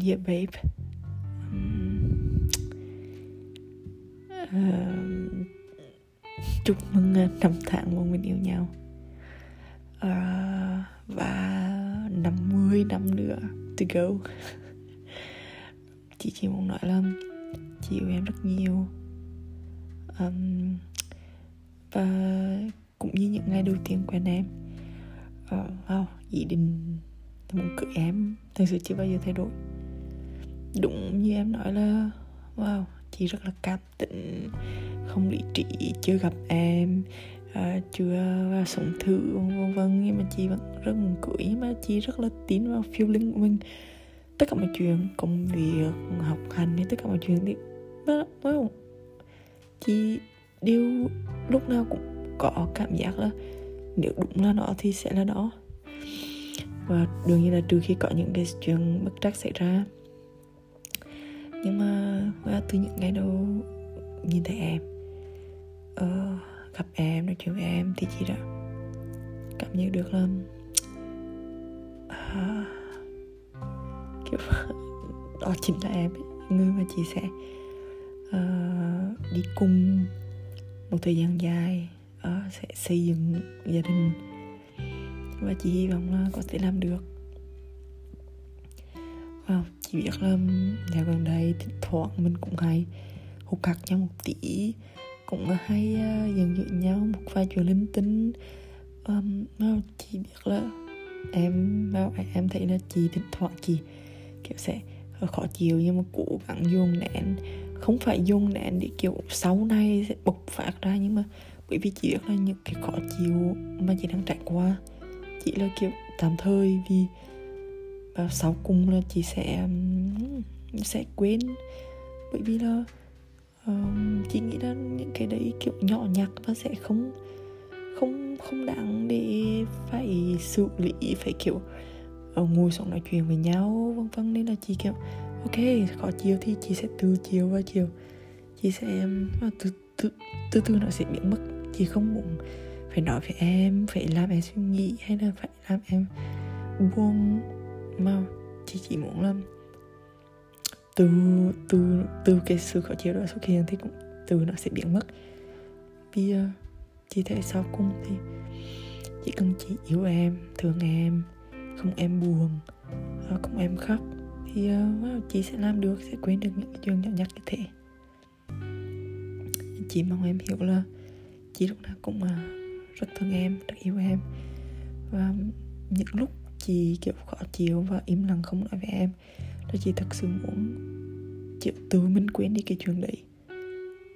dear babe. Um, uh, chúc mừng ờ, năm tháng bọn mình yêu nhau. Uh, và 50 năm nữa to go. Chị chỉ muốn nói là chị yêu em rất nhiều. Um, và cũng như những ngày đầu tiên quen em uh, wow, ý định muốn cưới em. Thật sự chưa bao giờ thay đổi đúng như em nói là wow chị rất là cá tính. Không lý trí chưa gặp em à, chưa vào sống thử vân vân nhưng mà chị vẫn rất muốn cưới nhưng mà chị rất là tin vào feeling của mình. Tất cả mọi chuyện công việc học hành hay tất cả mọi chuyện thì wow, chị đều lúc nào cũng có cảm giác là nếu đúng là nó thì sẽ là nó. Và đương nhiên là trừ khi có những cái chuyện bất trắc xảy ra nhưng mà và từ những ngày đầu nhìn thấy em uh, gặp em nói chuyện với em thì chị đã cảm nhận được là uh, kiểu đó chính là em người mà chị sẽ uh, đi cùng một thời gian dài uh, sẽ xây dựng gia đình. Và chị hy vọng là có thể làm được chỉ biết là dạo gần đây thỉnh thoảng mình cũng hay hụt hạt nhau một tỷ cũng hay à, uh, dần nhau một vài chuyện linh tinh. Um, chỉ biết là em em thấy là chị thỉnh thoảng chị kiểu sẽ khó chịu nhưng mà cố gắng dùng nén. Không phải dùng nén để kiểu sau này sẽ bộc phát ra nhưng mà bởi vì chị biết là những cái khó chịu mà chị đang trải qua chỉ là kiểu tạm thời vì Ờ, và sau cùng là chị sẽ sẽ quên. Bởi vì là um, chị nghĩ là những cái đấy kiểu nhỏ nhặt và sẽ không không không đáng để phải xử lý phải kiểu uh, ngồi xuống nói chuyện với nhau vân vân. Nên là chị kiểu ok khó chiều thì chị sẽ từ chiều và chiều. Chị sẽ ờ, từ từ từ từ nó sẽ biến mất. Chị không muốn phải nói với em phải làm em suy nghĩ hay là phải làm em buông mà chị chỉ muốn làm từ từ từ cái sự khó chịu đó xuất hiện thì cũng từ nó sẽ biến mất. Vì uh, chị thấy sau cùng thì chỉ cần chị yêu em thương em không em buồn à, không em khóc thì uh, chị sẽ làm được sẽ quên được những chuyện nhỏ nhặt như thế. Chị mong em hiểu là chị lúc nào cũng uh, rất thương em rất yêu em. Và những lúc chị kiểu khó chịu và im lặng không nói với em. Là chị thật sự muốn chịu tự mình quên đi cái chuyện đấy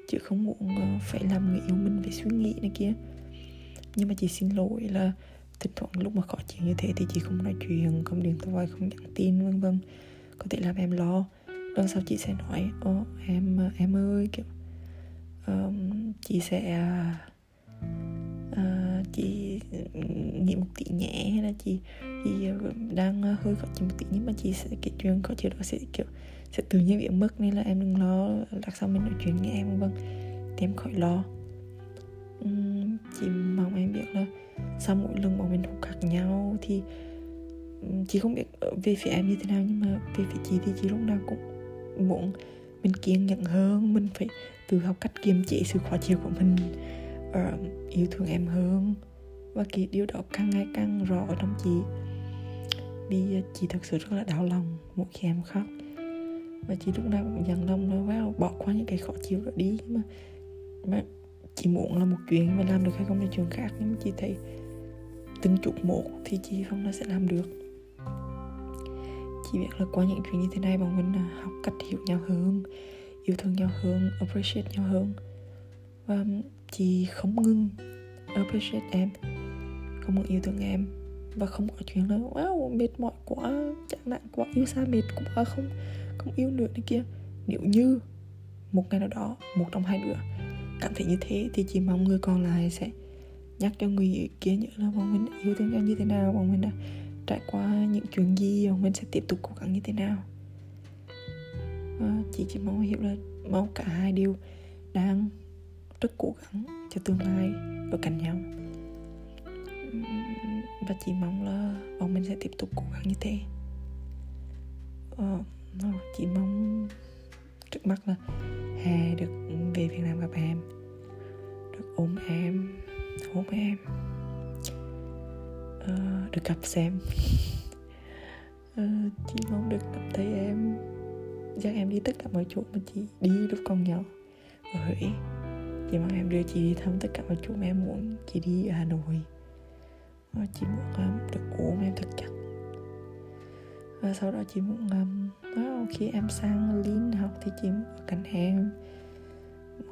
chứ không muốn ờ, phải làm người yêu mình phải suy nghĩ này kia. Nhưng mà chị xin lỗi là thỉnh thoảng lúc mà khó chịu như thế thì chị không nói chuyện không điện thoại không nhắn tin vân vân. Có thể làm em lo. Lần sau chị sẽ nói ô em ờ, em ơi kiểu um, chị sẽ uh, chị nghĩ một tí nhẹ hay là chị chị ờ, đang ờ, hơi khó chịu một tí nhưng mà chị sẽ kể chuyện có chịu đó sẽ kiểu sẽ tự nhiên bị mất nên là em đừng lo đặt sau mình nói chuyện nghe em vâng. Thì em khỏi lo. Uhm, chị mong em biết là sau mỗi lần bọn mình hụt khác nhau thì chị không biết về phía em như thế nào nhưng mà về phía chị thì chị lúc nào cũng muốn mình kiên nhẫn hơn mình phải tự học cách kiềm chế sự khó chịu của mình uh, yêu thương em hơn. Và cái điều đó càng ngày càng rõ ở trong chị. Vì chị thật sự rất là đau lòng mỗi khi em khóc. Và chị lúc nào cũng dằn lòng nói wow bỏ qua những cái khó chịu đó đi. Mà mà chị muốn là một chuyện mà làm được hay không là chuyện khác. Nhưng mà chị thấy từng chút một thì chị không nó sẽ làm được. Chị biết là qua những chuyện như thế này bọn mình à, học cách hiểu nhau hơn yêu thương nhau hơn appreciate nhau hơn. Và chị không ngừng appreciate em. Không ngừng yêu thương em. Và không có chuyện là wow mệt mỏi quá chán nặng quá yêu xa mệt quá không không yêu nữa này kia. Nếu như một ngày nào đó một trong hai đứa cảm thấy như thế thì chỉ mong người còn lại sẽ nhắc cho người kia nhớ là bọn mình yêu thương nhau như thế nào bọn mình đã trải qua những chuyện gì bọn mình sẽ tiếp tục cố gắng như thế nào. À, chị chỉ mong hiểu là mong cả hai đều đang rất cố gắng cho tương lai ở cạnh nhau. Và chị mong là bọn mình sẽ tiếp tục cố gắng như thế. Ờ, chị mong trước mắt là hè được về Việt Nam gặp em được ôm em hôn em ờ, được gặp xem. Ờ, chị mong được gặp thấy em dắt em đi tất cả mọi chỗ mà chị đi lúc còn nhỏ ở Huế chị mong em đưa chị đi thăm tất cả mọi chỗ mà em muốn. Chị đi ở Hà Nội. Và chị muốn um, được ôm em thật chặt và ờ, sau đó chị muốn um, khi em sang Linh học thì chị muốn ở cạnh em.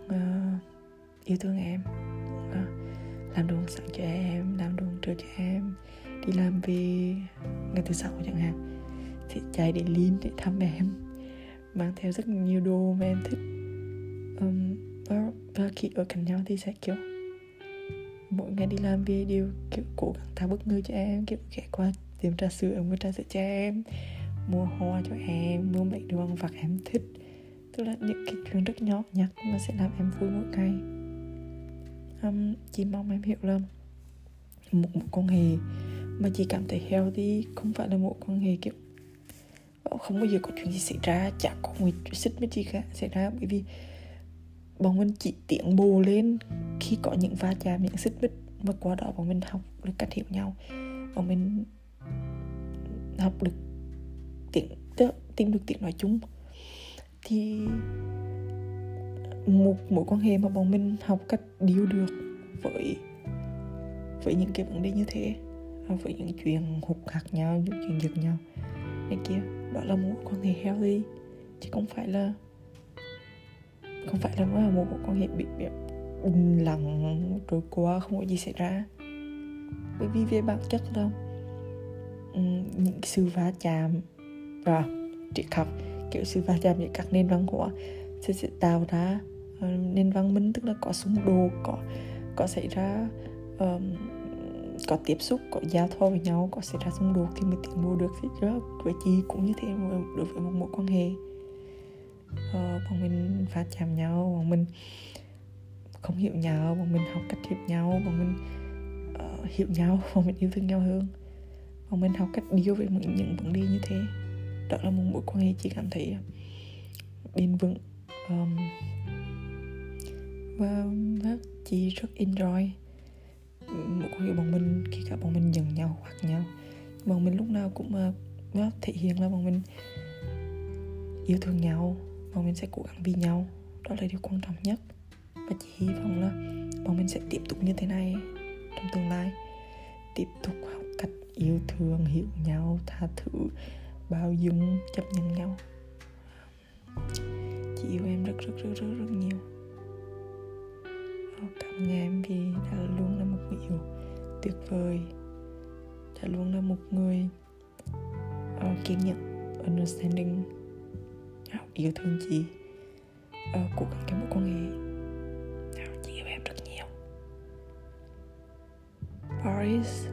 Uh, yêu thương em. Uh, làm đồ sẵn cho em làm đồ trưa cho em. Đi làm về ngày thứ sáu chẳng hạn. Thì chạy đến Linh để thăm em. Mang theo rất nhiều đồ mà em thích. Um, và, và khi ở cạnh nhau thì sẽ kiểu mỗi ngày đi làm về đều kiểu cố gắng tạo bất ngờ cho em kiểu ghé qua tiệm trà sữa mua trà sữa cho em mua hoa cho em mua mấy đồ ăn vặt em thích. Tức là những cái chuyện rất nhỏ nhặt mà sẽ làm em vui mỗi ngày. Um, chỉ mong em hiểu là một mối quan hệ mà chị cảm thấy healthy không phải là một quan hệ kiểu ờ, không bao giờ có chuyện gì xảy ra chả có người xích với chị cả xảy ra. Bởi vì bọn mình chỉ tiến bộ lên khi có những va chạm, những xích mích và qua đó bọn mình học được cách hiểu nhau. Bọn mình học được tiếng tìm được tiếng nói chung. Thì một, mối quan hệ mà bọn mình học cách điều được với với những cái vấn đề như thế à, với những chuyện hụt hạt nhau, những chuyện giật nhau, này kia, đó là một quan hệ healthy. Chứ không phải là không phải là nó là một quan hệ bị, bị lặng rồi qua không có gì xảy ra. Bởi vì về bản chất đâu những sự va chạm và triết học kiểu sự va chạm giữa các nền văn hóa sẽ, sẽ tạo ra uh, nền văn minh tức là có xung đột có có xảy ra um, có tiếp xúc có giao thoa với nhau có xảy ra xung đột thì mới tiến bộ được. Thì đó với chị cũng như thế đối với một mối quan hệ ờ, bọn mình va chạm nhau bọn mình không hiểu nhau bọn mình học cách hiểu nhau bọn mình uh, hiểu nhau bọn mình yêu thương nhau hơn. Bọn mình học cách deal với những, những vấn đề như thế. Đó là một mối quan hệ chị cảm thấy bền vững. Um, và chị rất enjoy mối quan hệ bọn mình khi cả bọn mình giận nhau hoặc nhau. Bọn mình lúc nào cũng uh, thể hiện là bọn mình yêu thương nhau bọn mình sẽ cố gắng vì nhau. Đó là điều quan trọng nhất. Và chị hy vọng là bọn mình sẽ tiếp tục như thế này trong tương lai. Tiếp tục học cách yêu thương hiểu nhau tha thứ bao dung chấp nhận nhau. Chị yêu em rất rất rất rất rất nhiều. Ờ, cảm ơn em vì đã luôn là một người yêu tuyệt vời. Đã luôn là một người uh, kiên nhẫn understanding yêu thương chị. Uh, của cái mối quan hệ chị yêu em rất nhiều. Paris